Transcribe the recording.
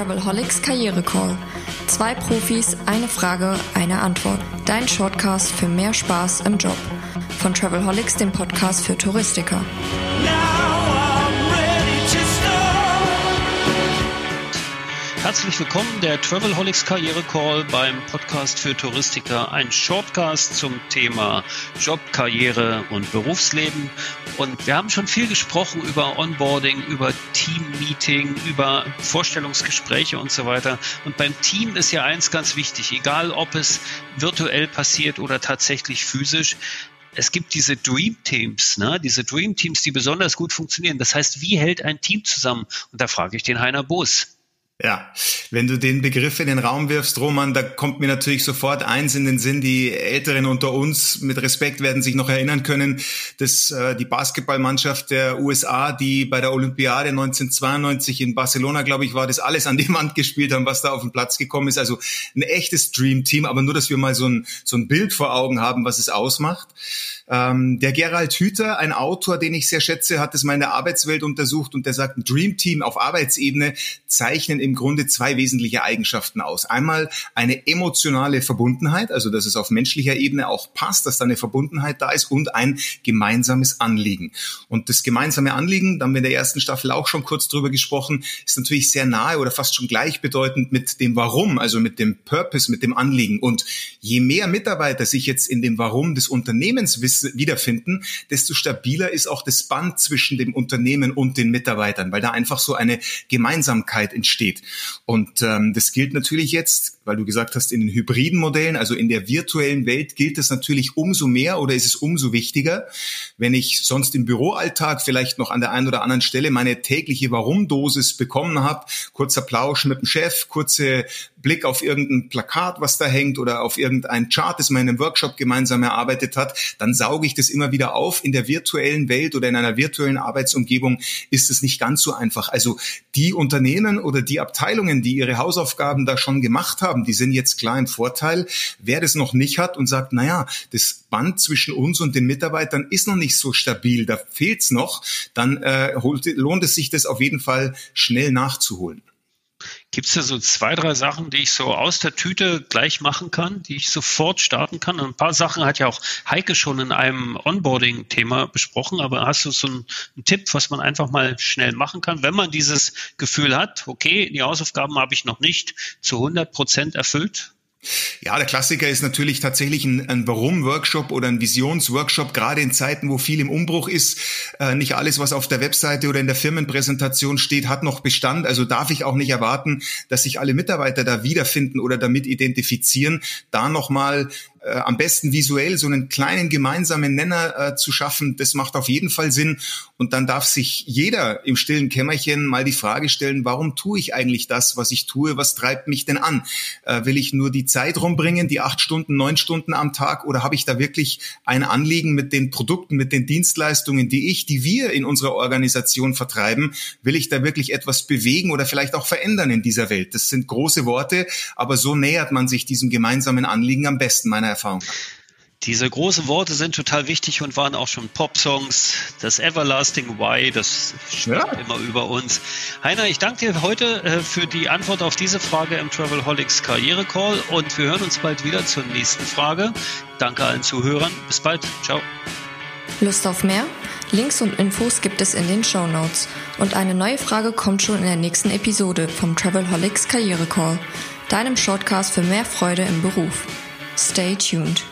Travelholics Karriere Call. Zwei Profis, eine Frage, eine Antwort. Dein Shortcast für mehr Spaß im Job. Von Travelholics, dem Podcast für Touristiker. Herzlich willkommen, der Travelholics Karriere Call beim Podcast für Touristiker. Ein Shortcast zum Thema Job, Karriere und Berufsleben. Und wir haben schon viel gesprochen über Onboarding, über Team-Meeting, über Vorstellungsgespräche und so weiter. Und beim Team ist ja eins ganz wichtig, egal ob es virtuell passiert oder tatsächlich physisch es gibt diese Dream Teams, ne? diese Dream Teams, die besonders gut funktionieren. Das heißt, wie hält ein Team zusammen? Und da frage ich den Heiner Boos. Ja, wenn du den Begriff in den Raum wirfst, Roman, da kommt mir natürlich sofort eins in den Sinn. Die Älteren unter uns mit Respekt werden sich noch erinnern können, dass äh, die Basketballmannschaft der USA, die bei der Olympiade 1992 in Barcelona, glaube ich, war, das alles an die Wand gespielt haben, was da auf den Platz gekommen ist. Also ein echtes Dream Team, aber nur, dass wir mal so ein, so ein Bild vor Augen haben, was es ausmacht. Ähm, der Gerald Hüther, ein Autor, den ich sehr schätze, hat es mal in der Arbeitswelt untersucht und der sagt, ein Dream Team auf Arbeitsebene zeichnen im Grunde zwei wesentliche Eigenschaften aus. Einmal eine emotionale Verbundenheit, also dass es auf menschlicher Ebene auch passt, dass da eine Verbundenheit da ist und ein gemeinsames Anliegen. Und das gemeinsame Anliegen, da haben wir in der ersten Staffel auch schon kurz drüber gesprochen, ist natürlich sehr nahe oder fast schon gleichbedeutend mit dem Warum, also mit dem Purpose, mit dem Anliegen. Und je mehr Mitarbeiter sich jetzt in dem Warum des Unternehmens wiederfinden, desto stabiler ist auch das Band zwischen dem Unternehmen und den Mitarbeitern, weil da einfach so eine Gemeinsamkeit entsteht. Und ähm, das gilt natürlich jetzt, weil du gesagt hast, in den hybriden Modellen, also in der virtuellen Welt gilt es natürlich umso mehr oder ist es umso wichtiger, wenn ich sonst im Büroalltag vielleicht noch an der einen oder anderen Stelle meine tägliche Warum-Dosis bekommen habe, kurzer Plausch mit dem Chef, kurze Blick auf irgendein Plakat, was da hängt oder auf irgendein Chart, das man in einem Workshop gemeinsam erarbeitet hat, dann sauge ich das immer wieder auf. In der virtuellen Welt oder in einer virtuellen Arbeitsumgebung ist es nicht ganz so einfach. Also die Unternehmen oder die Abteilungen, die ihre Hausaufgaben da schon gemacht haben, die sind jetzt klar im Vorteil. Wer das noch nicht hat und sagt, naja, das Band zwischen uns und den Mitarbeitern ist noch nicht so stabil, da fehlt's noch, dann äh, lohnt es sich das auf jeden Fall schnell nachzuholen. Gibt es da so zwei, drei Sachen, die ich so aus der Tüte gleich machen kann, die ich sofort starten kann? Und ein paar Sachen hat ja auch Heike schon in einem Onboarding-Thema besprochen, aber hast du so einen, einen, Tipp, was man einfach mal schnell machen kann, wenn man dieses Gefühl hat, okay, die Hausaufgaben habe ich noch nicht zu 100 Prozent erfüllt? Ja, der Klassiker ist natürlich tatsächlich ein, ein Warum-Workshop oder ein Visions-Workshop, gerade in Zeiten, wo viel im Umbruch ist. Äh, nicht alles, was auf der Webseite oder in der Firmenpräsentation steht, hat noch Bestand. Also darf ich auch nicht erwarten, dass sich alle Mitarbeiter da wiederfinden oder damit identifizieren. Da nochmal äh, am besten visuell so einen kleinen gemeinsamen Nenner äh, zu schaffen, das macht auf jeden Fall Sinn. Und dann darf sich jeder im stillen Kämmerchen mal die Frage stellen, warum tue ich eigentlich das, was ich tue? Was treibt mich denn an? Äh, will ich nur die Zeit rumbringen, die acht Stunden, neun Stunden am Tag? Oder habe ich da wirklich ein Anliegen mit den Produkten, mit den Dienstleistungen, die ich, die wir in unserer Organisation vertreiben? Will ich da wirklich etwas bewegen oder vielleicht auch verändern in dieser Welt? Das sind große Worte, aber so nähert man sich diesem gemeinsamen Anliegen am besten, meiner Erfahrung Diese großen Worte sind total wichtig und waren auch schon Pop-Songs. Das Everlasting Why, das spricht ja. immer über uns. Heiner, ich danke dir heute äh, für die Antwort auf diese Frage im Travelholics Karriere Call und wir hören uns bald wieder zur nächsten Frage. Danke allen Zuhörern. Bis bald. Ciao. Lust auf mehr? Links und Infos gibt es in den Show Notes. Und eine neue Frage kommt schon in der nächsten Episode vom Travelholics Karriere Call, deinem Shortcast für mehr Freude im Beruf. Stay tuned.